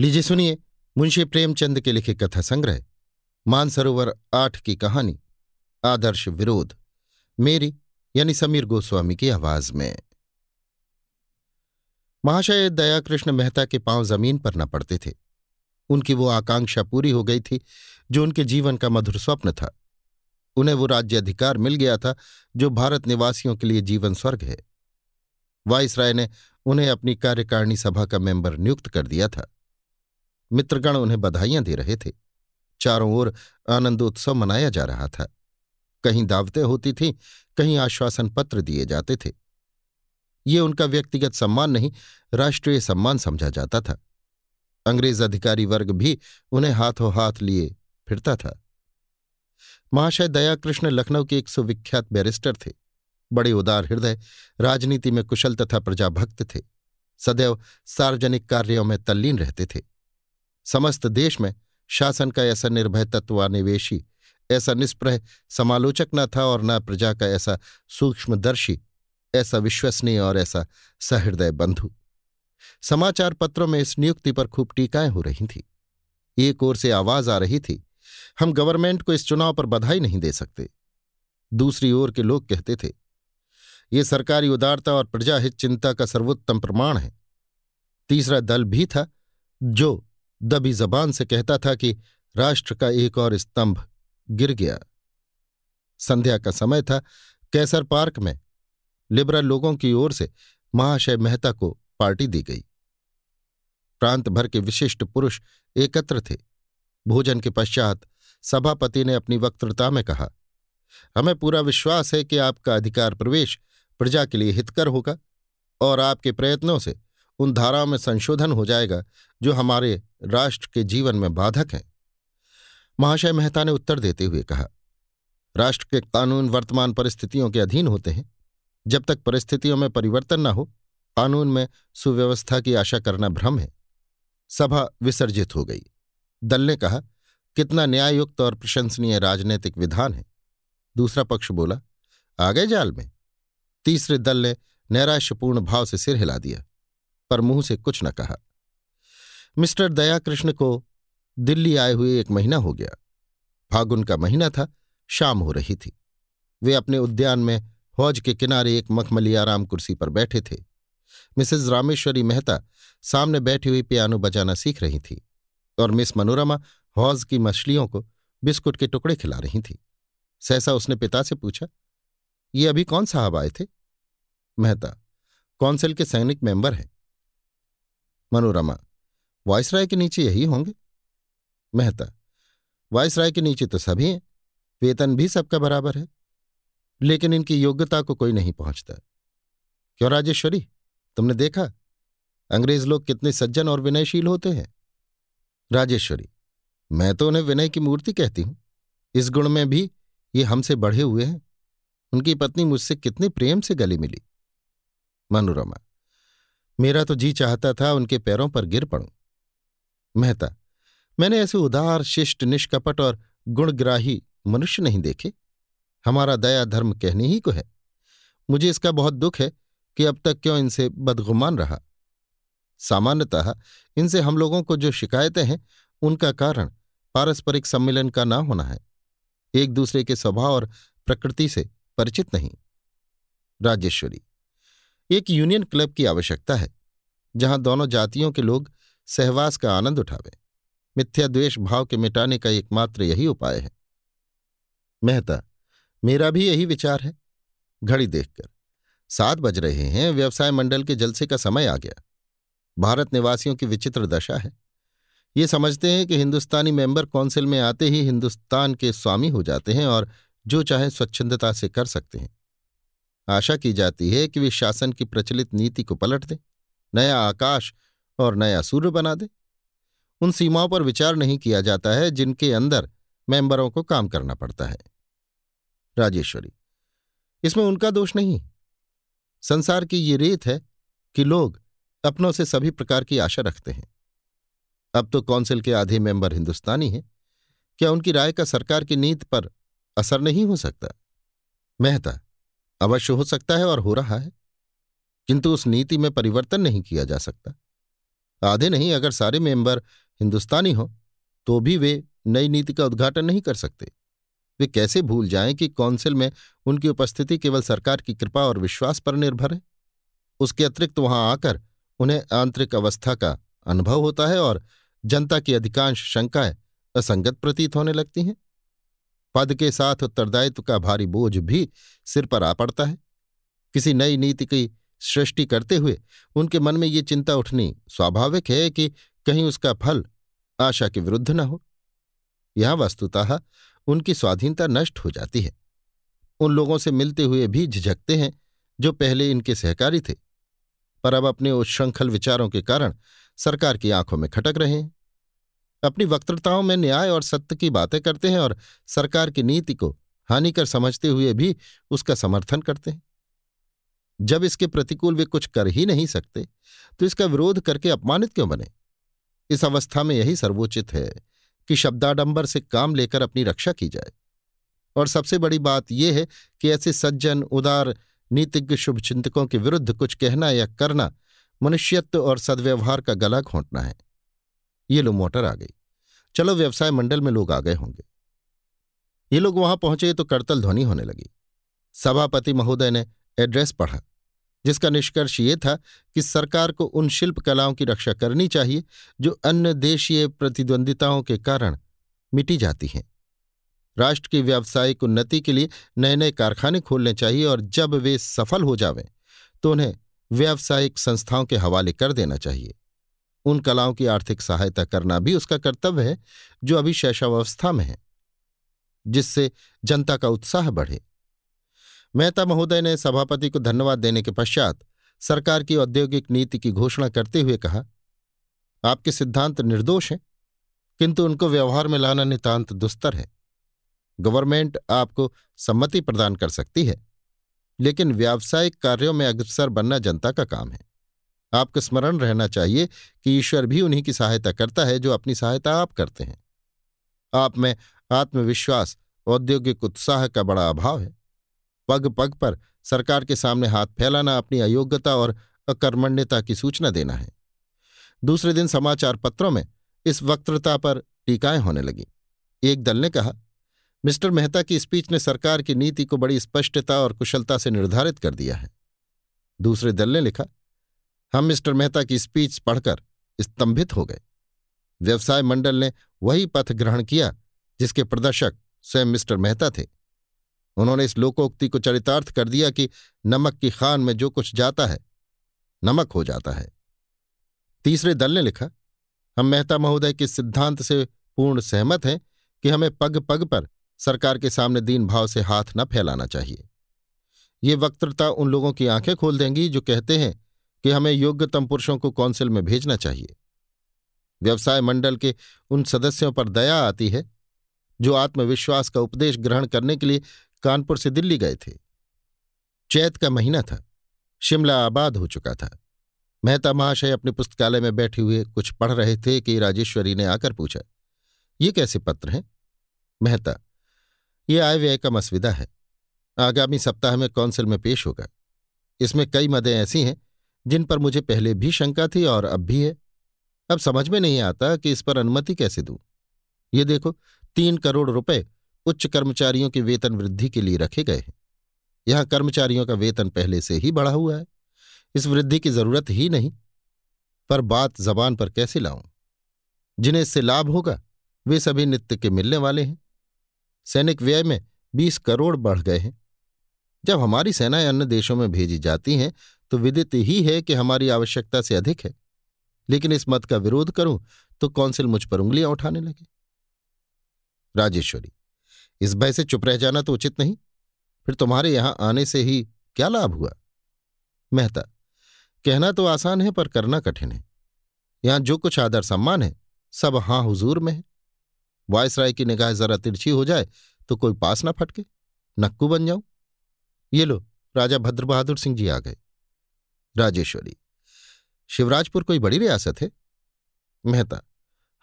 लीजिए सुनिए मुंशी प्रेमचंद के लिखे कथा संग्रह, मानसरोवर आठ की कहानी, आदर्श विरोध, मेरी यानी समीर गोस्वामी की आवाज़ में। महाशय दयाकृष्ण मेहता के पाँव ज़मीन पर न पड़ते थे। उनकी वो आकांक्षा पूरी हो गई थी जो उनके जीवन का मधुर स्वप्न था। उन्हें वो राज्य अधिकार मिल गया था जो भारत निवासियों के लिए जीवन स्वर्ग है। वाइसराय ने उन्हें अपनी कार्यकारिणी सभा का मेंबर नियुक्त कर दिया था। मित्रगण उन्हें बधाइयाँ दे रहे थे। चारों ओर आनंदोत्सव मनाया जा रहा था। कहीं दावतें होती थीं, कहीं आश्वासन पत्र दिए जाते थे। ये उनका व्यक्तिगत सम्मान नहीं, राष्ट्रीय सम्मान समझा जाता था। अंग्रेज़ अधिकारी वर्ग भी उन्हें हाथों हाथ लिए फिरता था। महाशय दयाकृष्ण लखनऊ के एक सुविख्यात बैरिस्टर थे। बड़े उदार हृदय, राजनीति में कुशल तथा प्रजाभक्त थे। सदैव सार्वजनिक कार्यों में तल्लीन रहते थे। समस्त देश में शासन का ऐसा निर्भय तत्वानिवेशी, ऐसा निष्प्रह समालोचक न था और न प्रजा का ऐसा सूक्ष्मदर्शी, ऐसा विश्वसनीय और ऐसा सहृदय बंधु। समाचार पत्रों में इस नियुक्ति पर खूब टीकाएँ हो रही थी। एक ओर से आवाज़ आ रही थी, हम गवर्नमेंट को इस चुनाव पर बधाई नहीं दे सकते। दूसरी ओर के लोग कहते थे, ये सरकारी उदारता और प्रजाहित चिंता का सर्वोत्तम प्रमाण है। तीसरा दल भी था, जो दबी जबान से कहता था कि राष्ट्र का एक और स्तंभ गिर गया। संध्या का समय था कैसर पार्क में। लिबरल लोगों की ओर से महाशय मेहता को पार्टी दी गई। प्रांत भर के विशिष्ट पुरुष एकत्र थे। भोजन के पश्चात सभापति ने अपनी वक्तृता में कहा, हमें पूरा विश्वास है कि आपका अधिकार प्रवेश प्रजा के लिए हितकर होगा और आपके प्रयत्नों से उन धाराओं में संशोधन हो जाएगा, जो हमारे राष्ट्र के जीवन में बाधक हैं। महाशय मेहता ने उत्तर देते हुए कहा, राष्ट्र के कानून वर्तमान परिस्थितियों के अधीन होते हैं। जब तक परिस्थितियों में परिवर्तन न हो, कानून में सुव्यवस्था की आशा करना भ्रम है। सभा विसर्जित हो गई। दल ने कहा, कितना न्यायुक्त और प्रशंसनीय राजनीतिक विधान है। दूसरा पक्ष बोला, आ गए जाल में। तीसरे दल ने नैराश्यपूर्ण भाव से सिर हिला दिया। पर मुँह से कुछ न कहा। मिस्टर दयाकृष्ण को दिल्ली आए हुए एक महीना हो गया। फागुन का महीना था, शाम हो रही थी। वे अपने उद्यान में हौज के किनारे एक मखमली आराम कुर्सी पर बैठे थे। मिसेज रामेश्वरी मेहता सामने बैठी हुई पियानो बजाना सीख रही थी और मिस मनोरमा हौज की मछलियों को बिस्कुट के टुकड़े खिला रही थी। सहसा उसने पिता से पूछा, ये अभी कौन साहब आए थे? मेहता, कौंसिल के सैनिक मेंबर हैं। मनोरमा वायसराय के नीचे यही होंगे? मेहता वायसराय के नीचे तो सभी हैं, वेतन भी सबका बराबर है, लेकिन इनकी योग्यता को कोई नहीं पहुँचता। क्यों राजेश्वरी? तुमने देखा? अंग्रेज़ लोग कितने सज्जन और विनयशील होते हैं। राजेश्वरी, मैं तो उन्हें विनय की मूर्ति कहती हूँ। इस गुण में भी ये हमसे बढ़े हुए हैं। उनकी पत्नी मुझसे कितने प्रेम से गली मिली। मनोरमा मेरा तो जी चाहता था उनके पैरों पर गिर पड़ूं। मेहता, मैंने ऐसे उदार, शिष्ट, निष्कपट और गुणग्राही मनुष्य नहीं देखे। हमारा दया धर्म कहने ही को है। मुझे इसका बहुत दुख है कि अब तक क्यों इनसे बदगुमान रहा। सामान्यतः इनसे हम लोगों को जो शिकायतें हैं, उनका कारण पारस्परिक सम्मिलन का ना होना है। एक दूसरे के स्वभाव और प्रकृति से परिचित नहीं। राजेश्वरी। एक यूनियन क्लब की आवश्यकता है, जहाँ दोनों जातियों के लोग सहवास का आनंद उठावे। मिथ्या द्वेष भाव के मिटाने का एकमात्र यही उपाय है। मेहता, मेरा भी यही विचार है। घड़ी देखकर, सात बज रहे हैं, व्यवसाय मंडल के जलसे का समय आ गया। भारत निवासियों की विचित्र दशा है। ये समझते हैं कि हिंदुस्तानी मेंबर काउंसिल में आते ही हिंदुस्तान के स्वामी हो जाते हैं और जो चाहे स्वच्छंदता से कर सकते हैं। आशा की जाती है कि वे शासन की प्रचलित नीति को पलट दें, नया आकाश और नया सूर्य बना दें। उन सीमाओं पर विचार नहीं किया जाता है जिनके अंदर मेंबरों को काम करना पड़ता है। राजेश्वरी, इसमें उनका दोष नहीं। संसार की ये रेत है कि लोग अपनों से सभी प्रकार की आशा रखते हैं। अब तो कौंसिल के आधे मेंबर हिंदुस्तानी हैं। क्या उनकी राय का सरकार की नीति पर असर नहीं हो सकता? मेहता अवश्य हो सकता है और हो रहा है, किंतु उस नीति में परिवर्तन नहीं किया जा सकता। आधे नहीं, अगर सारे मेंबर हिंदुस्तानी हों तो भी वे नई नीति का उद्घाटन नहीं कर सकते। वे कैसे भूल जाएँ कि काउंसिल में उनकी उपस्थिति केवल सरकार की कृपा और विश्वास पर निर्भर है? उसके अतिरिक्त वहाँ आकर उन्हें आंतरिक अवस्था का अनुभव होता है और जनता की अधिकांश शंकाएँ असंगत प्रतीत होने लगती हैं। पद के साथ उत्तरदायित्व का भारी बोझ भी सिर पर आ पड़ता है। किसी नई नीति की सृष्टि करते हुए उनके मन में ये चिंता उठनी स्वाभाविक है कि कहीं उसका फल आशा के विरुद्ध न हो। यहाँ वस्तुतः उनकी स्वाधीनता नष्ट हो जाती है। उन लोगों से मिलते हुए भी झिझकते हैं जो पहले इनके सहकारी थे, पर अब अपने उच्छृंखल विचारों के कारण सरकार की आँखों में खटक रहे हैं। अपनी वक्तृताओं में न्याय और सत्य की बातें करते हैं और सरकार की नीति को हानिकर समझते हुए भी उसका समर्थन करते हैं। जब इसके प्रतिकूल वे कुछ कर ही नहीं सकते तो इसका विरोध करके अपमानित क्यों बने? इस अवस्था में यही सर्वोचित है कि शब्दाडंबर से काम लेकर अपनी रक्षा की जाए। और सबसे बड़ी बात यह है कि ऐसे सज्जन, उदार, नीतिज्ञ शुभचिंतकों के विरुद्ध कुछ कहना या करना मनुष्यत्व और सद्व्यवहार का गला घोंटना है। ये लो मोटर आ गई। चलो व्यवसाय मंडल में लोग आ गए होंगे। ये लोग वहाँ पहुँचे तो करतल ध्वनि होने लगी। सभापति महोदय ने एड्रेस पढ़ा, जिसका निष्कर्ष ये था कि सरकार को उन शिल्प कलाओं की रक्षा करनी चाहिए, जो अन्य देशीय प्रतिद्वंदिताओं के कारण मिटी जाती हैं। राष्ट्र की व्यावसायिक उन्नति के लिए नए नए कारखाने खोलने चाहिए और जब वे सफल हो जावें तो उन्हें व्यावसायिक संस्थाओं के हवाले कर देना चाहिए। उन कलाओं की आर्थिक सहायता करना भी उसका कर्तव्य है, जो अभी शैशवावस्था में है, जिससे जनता का उत्साह बढ़े। मेहता महोदय ने सभापति को धन्यवाद देने के पश्चात सरकार की औद्योगिक नीति की घोषणा करते हुए कहा, आपके सिद्धांत निर्दोष हैं, किंतु उनको व्यवहार में लाना नितांत दुस्तर है। गवर्नमेंट आपको सम्मति प्रदान कर सकती है, लेकिन व्यावसायिक कार्यों में अग्रसर बनना जनता का काम है। आपको स्मरण रहना चाहिए कि ईश्वर भी उन्हीं की सहायता करता है जो अपनी सहायता आप करते हैं। आप में आत्मविश्वास, औद्योगिक उत्साह का बड़ा अभाव है। पग पग पर सरकार के सामने हाथ फैलाना अपनी अयोग्यता और अकर्मण्यता की सूचना देना है। दूसरे दिन समाचार पत्रों में इस वक्तृता पर टीकाएँ होने लगी। एक दल ने कहा, मिस्टर मेहता की स्पीच ने सरकार की नीति को बड़ी स्पष्टता और कुशलता से निर्धारित कर दिया है। दूसरे दल ने लिखा हम मिस्टर मेहता की स्पीच पढ़कर स्तंभित हो गए। व्यवसाय मंडल ने वही पथ ग्रहण किया जिसके प्रदर्शक स्वयं मिस्टर मेहता थे। उन्होंने इस लोकोक्ति को चरितार्थ कर दिया कि नमक की खान में जो कुछ जाता है, नमक हो जाता है। तीसरे दल ने लिखा, हम मेहता महोदय के सिद्धांत से पूर्ण सहमत हैं कि हमें पग पग पर सरकार के सामने दीन भाव से हाथ न फैलाना चाहिए। ये वक्तृता उन लोगों की आँखें खोल देंगी जो कहते हैं कि हमें योग्यतम पुरुषों को कौंसिल में भेजना चाहिए। व्यवसाय मंडल के उन सदस्यों पर दया आती है, जो आत्मविश्वास का उपदेश ग्रहण करने के लिए कानपुर से दिल्ली गए थे। चैत का महीना था। शिमला आबाद हो चुका था। मेहता महाशय अपने पुस्तकालय में बैठे हुए कुछ पढ़ रहे थे कि राजेश्वरी ने आकर पूछा, ये कैसे पत्र हैं? मेहता, ये आय व्यय का मसविदा है। आगामी सप्ताह में कौंसिल में पेश होगा। इसमें कई मदें ऐसी हैं जिन पर मुझे पहले भी शंका थी और अब भी है। अब समझ में नहीं आता कि इस पर अनुमति कैसे दूँ। ये देखो, तीन करोड़ रुपए उच्च कर्मचारियों की वेतन वृद्धि के लिए रखे गए हैं। यहाँ कर्मचारियों का वेतन पहले से ही बढ़ा हुआ है। इस वृद्धि की ज़रूरत ही नहीं। पर बात जबान पर कैसे लाऊं? जिन्हें इससे लाभ होगा, वे सभी नित्य के मिलने वाले हैं। सैनिक व्यय में बीस करोड़ बढ़ गए हैं। जब हमारी सेनाएँ अन्य देशों में भेजी जाती हैं तो विदित ही है कि हमारी आवश्यकता से अधिक है। लेकिन इस मत का विरोध करूँ तो कौंसिल मुझ पर उंगलियाँ उठाने लगे। राजेश्वरी, इस भय से चुप रह जाना तो उचित नहीं। फिर तुम्हारे यहाँ आने से ही क्या लाभ हुआ? मेहता, कहना तो आसान है पर करना कठिन है। यहाँ जो कुछ आदर सम्मान है, सब हाँ हुजूर में है। वायसराय की निगाह जरा तिरछी हो जाए तो कोई पास ना फटके, नक्कू बन जाऊँ। ये लो, राजा भद्र बहादुर सिंह जी आ गए। राजेश्वरी। शिवराजपुर कोई बड़ी रियासत है? मेहता।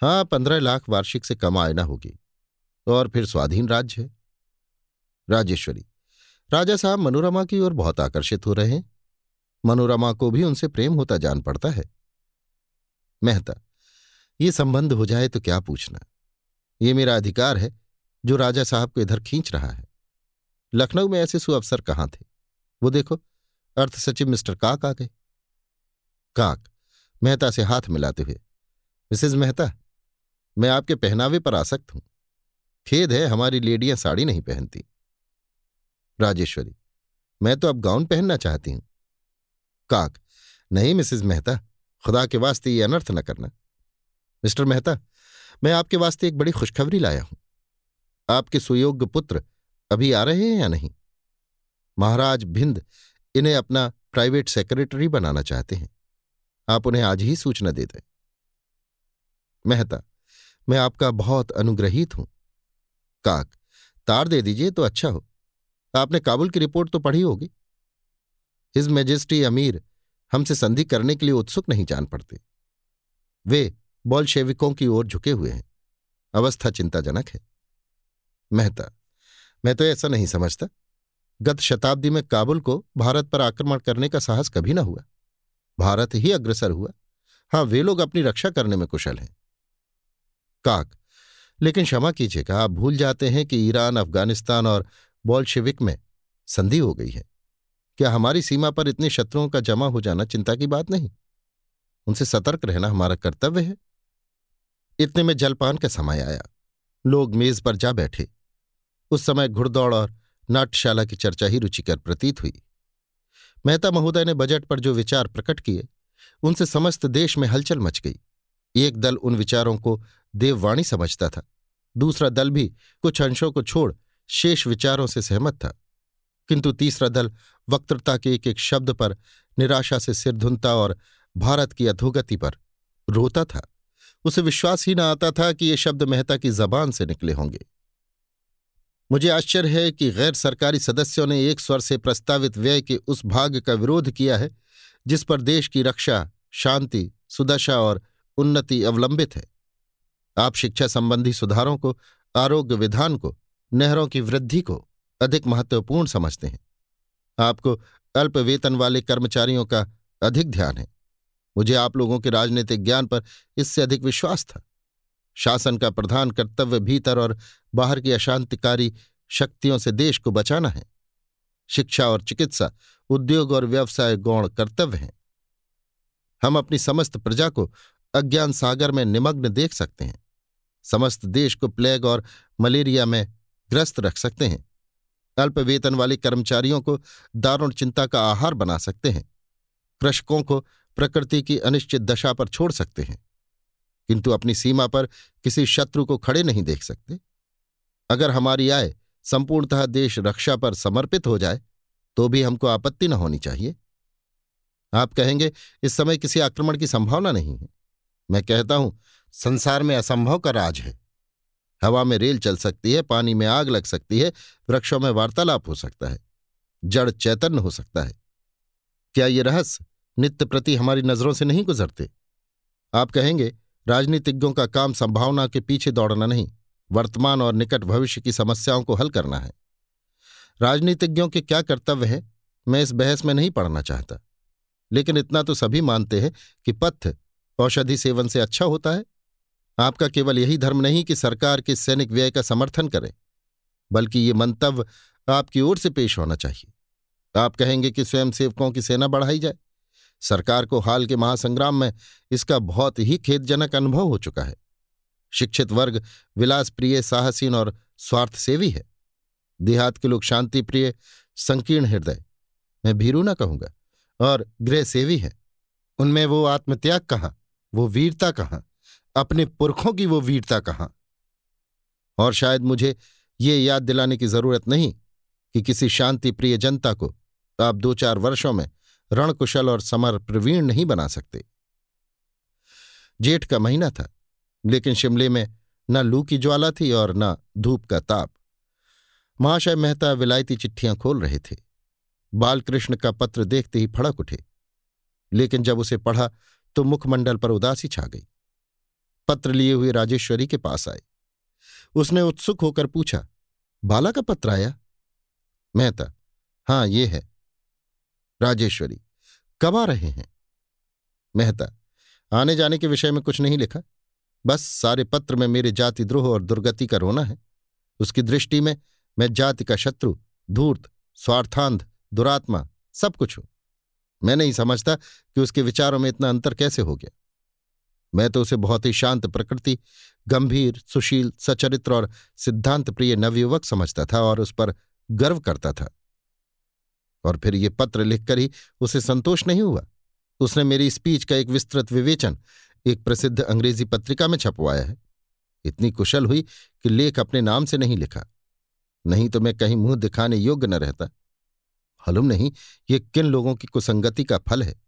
हाँ पंद्रह लाख वार्षिक से कम आय न होगी। और फिर स्वाधीन राज्य है। राजेश्वरी। राजा साहब मनोरमा की ओर बहुत आकर्षित हो रहे हैं। मनोरमा को भी उनसे प्रेम होता जान पड़ता है। मेहता। ये संबंध हो जाए तो क्या पूछना? ये मेरा अधिकार है जो राजा साहब को इधर खींच रहा है। लखनऊ में ऐसे सुअवसर कहाँ थे? वो देखो अर्थ सचिव मिस्टर काक आ गए। काक, मेहता से हाथ मिलाते हुए मिसेज मेहता, मैं आपके पहनावे पर आसक्त हूँ। खेद है हमारी लेडियाँ साड़ी नहीं पहनती। राजेश्वरी, मैं तो अब गाउन पहनना चाहती हूँ। काक, नहीं मिसेज मेहता, खुदा के वास्ते ये अनर्थ न करना। मिस्टर मेहता, मैं आपके वास्ते एक बड़ी खुशखबरी लाया हूँ। आपके सुयोग्य पुत्र अभी आ रहे हैं या नहीं? महाराज भिंद इन्हें अपना प्राइवेट सेक्रेटरी बनाना चाहते हैं। आप उन्हें आज ही सूचना दे दें। मेहता, मैं आपका बहुत अनुग्रहित हूँ। काक, तार दे दीजिए तो अच्छा हो। आपने काबुल की रिपोर्ट तो पढ़ी होगी। हिज मेजेस्टी अमीर हमसे संधि करने के लिए उत्सुक नहीं जान पड़ते। वे बॉलशेविकों की ओर झुके हुए हैं। अवस्था चिंताजनक है। मेहता, मैं तो ऐसा नहीं समझता। गत शताब्दी में काबुल को भारत पर आक्रमण करने का साहस कभी न हुआ। भारत ही अग्रसर हुआ। हाँ, वे लोग अपनी रक्षा करने में कुशल हैं। काक, लेकिन क्षमा कीजिएगा आप भूल जाते हैं कि ईरान, अफ़गानिस्तान और बॉल्शिविक में संधि हो गई है? क्या हमारी सीमा पर इतने शत्रुओं का जमा हो जाना चिंता की बात नहीं? उनसे सतर्क रहना हमारा कर्तव्य है। इतने में जलपान का समय आया। लोग मेज पर जा बैठे। उस समय घुड़दौड़ और नाट्यशाला की चर्चा ही रुचिकर प्रतीत हुई। मेहता महोदय ने बजट पर जो विचार प्रकट किए, उनसे समस्त देश में हलचल मच गई। एक दल उन विचारों को देववाणी समझता था, दूसरा दल भी कुछ अंशों को छोड़ शेष विचारों से सहमत था। किंतु तीसरा दल वक्तृता के एक एक शब्द पर निराशा से सिर धुनता और भारत की अधोगति पर रोता था। उसे विश्वास ही न आता था कि ये शब्द मेहता की जबान से निकले होंगे। मुझे आश्चर्य है कि गैर सरकारी सदस्यों ने एक स्वर से प्रस्तावित व्यय के उस भाग का विरोध किया है, जिस पर देश की रक्षा, शांति, सुदशा और उन्नति अवलंबित है। आप शिक्षा संबंधी सुधारों को, आरोग्य विधान को, नहरों की वृद्धि को अधिक महत्वपूर्ण समझते हैं। आपको अल्प वेतन वाले कर्मचारियों का अधिक ध्यान है। मुझे आप लोगों के राजनीतिक ज्ञान पर इससे अधिक विश्वास था। शासन का प्रधान कर्तव्य भीतर और बाहर की अशांतिकारी शक्तियों से देश को बचाना है। शिक्षा और चिकित्सा, उद्योग और व्यवसाय गौण कर्तव्य हैं। हम अपनी समस्त प्रजा को अज्ञान सागर में निमग्न देख सकते हैं। समस्त देश को प्लेग और मलेरिया में ग्रस्त रख सकते हैं। अल्प वेतन वाले कर्मचारियों को दारुण चिंता का आहार बना सकते हैं। कृषकों को प्रकृति की अनिश्चित दशा पर छोड़ सकते हैं। किंतु अपनी सीमा पर किसी शत्रु को खड़े नहीं देख सकते। अगर हमारी आय संपूर्णतः देश रक्षा पर समर्पित हो जाए तो भी हमको आपत्ति न होनी चाहिए। आप कहेंगे, इस समय किसी आक्रमण की संभावना नहीं है। मैं कहता हूँ, संसार में असंभव का राज है। हवा में रेल चल सकती है, पानी में आग लग सकती है, वृक्षों में वार्तालाप हो सकता है, जड़ चैतन्य हो सकता है। क्या ये रहस्य नित्य प्रति हमारी नज़रों से नहीं गुजरते? आप कहेंगे राजनीतिज्ञों का काम संभावना के पीछे दौड़ना नहीं, वर्तमान और निकट भविष्य की समस्याओं को हल करना है। राजनीतिज्ञों के क्या कर्तव्य है, मैं इस बहस में नहीं पढ़ना चाहता। लेकिन इतना तो सभी मानते हैं कि पथ्य औषधि सेवन से अच्छा होता है। आपका केवल यही धर्म नहीं कि सरकार के सैनिक व्यय का समर्थन करें, बल्कि ये मंतव्य आपकी ओर से पेश होना चाहिए। आप कहेंगे कि स्वयंसेवकों की सेना बढ़ाई जाए। सरकार को हाल के महासंग्राम में इसका बहुत ही खेदजनक अनुभव हो चुका है। शिक्षित वर्ग विलास प्रिय साहसीन और स्वार्थ सेवी है। देहात के लोग शांति प्रिय संकीर्ण हृदय। मैं भीरू न कहूँगा, और गृह सेवी है। उनमें वो आत्मत्याग कहाँ? वो वीरता कहाँ? अपने पुरखों की वो वीरता कहाँ? और शायद मुझे ये याद दिलाने की ज़रूरत नहीं कि किसी शांति प्रिय जनता को आप दो चार वर्षों में रणकुशल और समर प्रवीण नहीं बना सकते। जेठ का महीना था, लेकिन शिमले में न लू की ज्वाला थी और न धूप का ताप। महाशय मेहता विलायती चिट्ठियाँ खोल रहे थे। बालकृष्ण का पत्र देखते ही फड़क उठे, लेकिन जब उसे पढ़ा तो मुखमंडल पर उदासी छा गई। पत्र लिए हुए राजेश्वरी के पास आए। उसने उत्सुक होकर पूछा, बाला का पत्र आया? मेहता, हाँ, ये है। राजेश्वरी। कब आ रहे हैं। मेहता आने जाने के विषय में कुछ नहीं लिखा। बस सारे पत्र में मेरे जाति द्रोह और दुर्गति का रोना है। उसकी दृष्टि में मैं जाति का शत्रु, धूर्त, स्वार्थांध, दुरात्मा, सब कुछ हूँ। मैं नहीं समझता कि उसके विचारों में इतना अंतर कैसे हो गया। मैं तो उसे बहुत ही शांत प्रकृति, गंभीर, सुशील, सचरित्र और सिद्धांत प्रिय नवयुवक समझता था और उस पर गर्व करता था। और फिर ये पत्र लिखकर ही उसे संतोष नहीं हुआ। उसने मेरी स्पीच का एक विस्तृत विवेचन, एक प्रसिद्ध अंग्रेज़ी पत्रिका में छपवाया है। इतनी कुशल हुई कि लेख अपने नाम से नहीं लिखा। नहीं तो मैं कहीं मुँह दिखाने योग्य न रहता। हलुम नहीं ये किन लोगों की कुसंगति का फल है।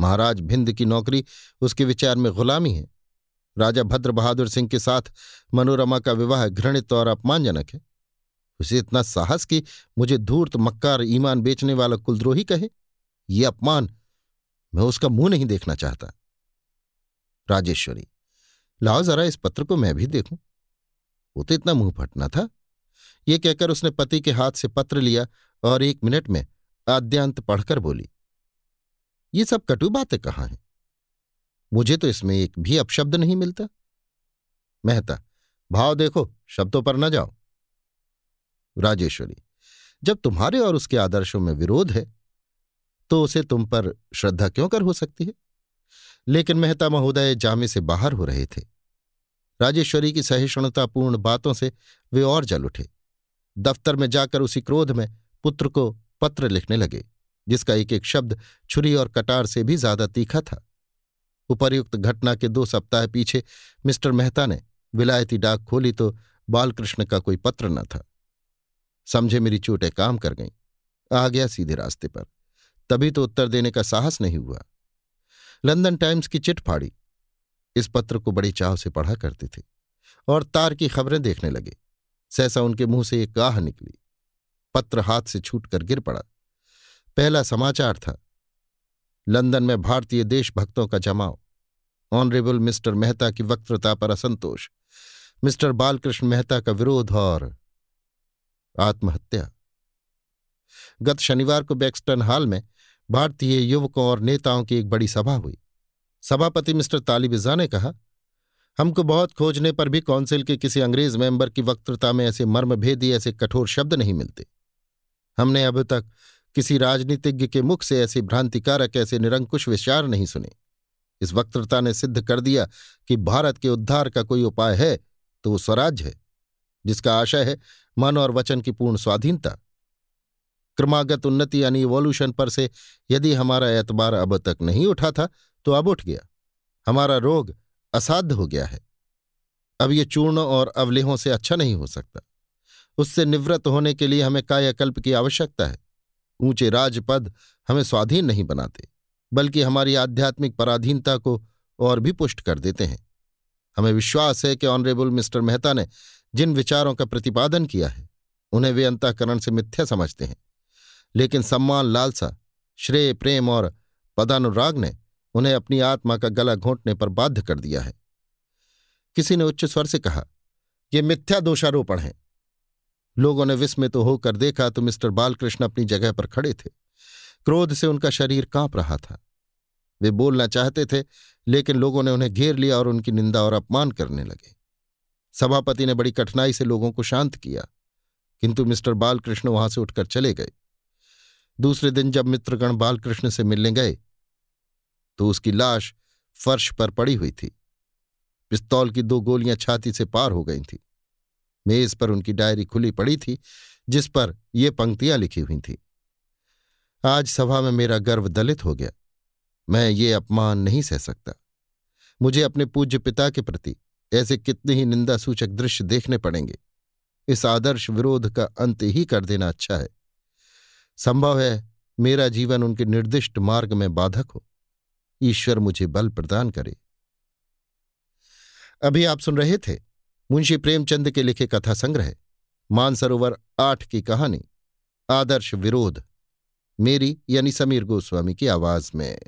महाराज भिंद की नौकरी उसके विचार में गुलामी है। राजा भद्र बहादुर सिंह के साथ मनोरमा का विवाह घृणित और अपमानजनक है। उसे इतना साहस कि मुझे धूर्त मक्कार ईमान बेचने वाला कुलद्रोही कहे, ये अपमान मैं उसका मुँह नहीं देखना चाहता। राजेश्वरी, लाओ जरा इस पत्र को मैं भी देखूँ। वो तो इतना मुँह फटना था। ये कहकर उसने पति के हाथ से पत्र लिया और एक मिनट में आद्यांत पढ़कर बोली, ये सब कटु बातें कहाँ हैं? मुझे तो इसमें एक भी अपशब्द नहीं मिलता। मेहता, भाव देखो, शब्दों पर न जाओ। राजेश्वरी, जब तुम्हारे और उसके आदर्शों में विरोध है तो उसे तुम पर श्रद्धा क्यों कर हो सकती है? लेकिन मेहता महोदय जामे से बाहर हो रहे थे। राजेश्वरी की सहिष्णुतापूर्ण बातों से वे और जल उठे। दफ्तर में जाकर उसी क्रोध में पुत्र को पत्र लिखने लगे, जिसका एक एक शब्द छुरी और कटार से भी ज़्यादा तीखा था। उपर्युक्त घटना के दो सप्ताह पीछे मिस्टर मेहता ने विलायती डाक खोली तो बालकृष्ण का कोई पत्र न था। समझे मेरी चोटें काम कर गईं। आ गया सीधे रास्ते पर। तभी तो उत्तर देने का साहस नहीं हुआ। लंदन टाइम्स की चिट फाड़ी। इस पत्र को बड़ी चाव से पढ़ा करते थे और तार की खबरें देखने लगे। सहसा उनके मुँह से एक गाह निकली। पत्र हाथ से छूटकर गिर पड़ा। पहला समाचार था, लंदन में भारतीय देशभक्तों का जमाव। ऑनरेबल मिस्टर मेहता की वक्तृता पर असंतोष, मिस्टर बालकृष्ण मेहता का विरोध और आत्महत्या। गत शनिवार को बैक्सटन हॉल में भारतीय युवकों और नेताओं की एक बड़ी सभा हुई। सभापति मिस्टर तालिबिजा ने कहा, हमको बहुत खोजने पर भी काउंसिल के किसी अंग्रेज़ मेंबर की वक्तृता में ऐसे मर्मभेदी, ऐसे कठोर शब्द नहीं मिलते। हमने अब तक किसी राजनीतिज्ञ के मुख से ऐसे भ्रांतिकारक, ऐसे निरंकुश विचार नहीं सुने। इस वक्तृता ने सिद्ध कर दिया कि भारत के उद्धार का कोई उपाय है तो वो स्वराज्य है, जिसका आशय है मन और वचन की पूर्ण स्वाधीनता। क्रमागत उन्नति यानी इवोल्यूशन पर से यदि हमारा एतबार अब तक नहीं उठा था तो अब उठ गया। हमारा रोग असाध्य हो गया है। अब ये चूर्ण और अवलेहों से अच्छा नहीं हो सकता। उससे निवृत्त होने के लिए हमें कायाकल्प की आवश्यकता है। ऊँचे राजपद हमें स्वाधीन नहीं बनाते, बल्कि हमारी आध्यात्मिक पराधीनता को और भी पुष्ट कर देते हैं। हमें विश्वास है कि ऑनरेबल मिस्टर मेहता ने जिन विचारों का प्रतिपादन किया है, उन्हें वे अंतःकरण से मिथ्या समझते हैं। लेकिन सम्मान, लालसा, श्रेय, प्रेम और पदानुराग ने उन्हें अपनी आत्मा का गला घोंटने पर बाध्य कर दिया है। किसी ने उच्च स्वर से कहा यह मिथ्या दोषारोपण है। लोगों ने विस्मित तो होकर देखा तो मिस्टर बालकृष्ण अपनी जगह पर खड़े थे। क्रोध से उनका शरीर काँप रहा था। वे बोलना चाहते थे, लेकिन लोगों ने उन्हें घेर लिया और उनकी निंदा और अपमान करने लगे। सभापति ने बड़ी कठिनाई से लोगों को शांत किया, किंतु मिस्टर बालकृष्ण वहाँ से उठकर चले गए। दूसरे दिन जब मित्रगण बालकृष्ण से मिलने गए तो उसकी लाश फर्श पर पड़ी हुई थी। पिस्तौल की दो गोलियाँ छाती से पार हो गई थीं। मेज पर उनकी डायरी खुली पड़ी थी, जिस पर ये पंक्तियाँ लिखी हुई थीं। आज सभा में मेरा गर्व दलित हो गया। मैं ये अपमान नहीं सह सकता। मुझे अपने पूज्य पिता के प्रति ऐसे कितने ही निंदा सूचक दृश्य देखने पड़ेंगे। इस आदर्श विरोध का अंत ही कर देना अच्छा है। संभव है मेरा जीवन उनके निर्दिष्ट मार्ग में बाधक हो। ईश्वर मुझे बल प्रदान करे। अभी आप सुन रहे थे मुंशी प्रेमचंद के लिखे कथा संग्रह, मानसरोवर आठ की कहानी, आदर्श विरोध, मेरी यानी समीर गोस्वामी की आवाज़ में।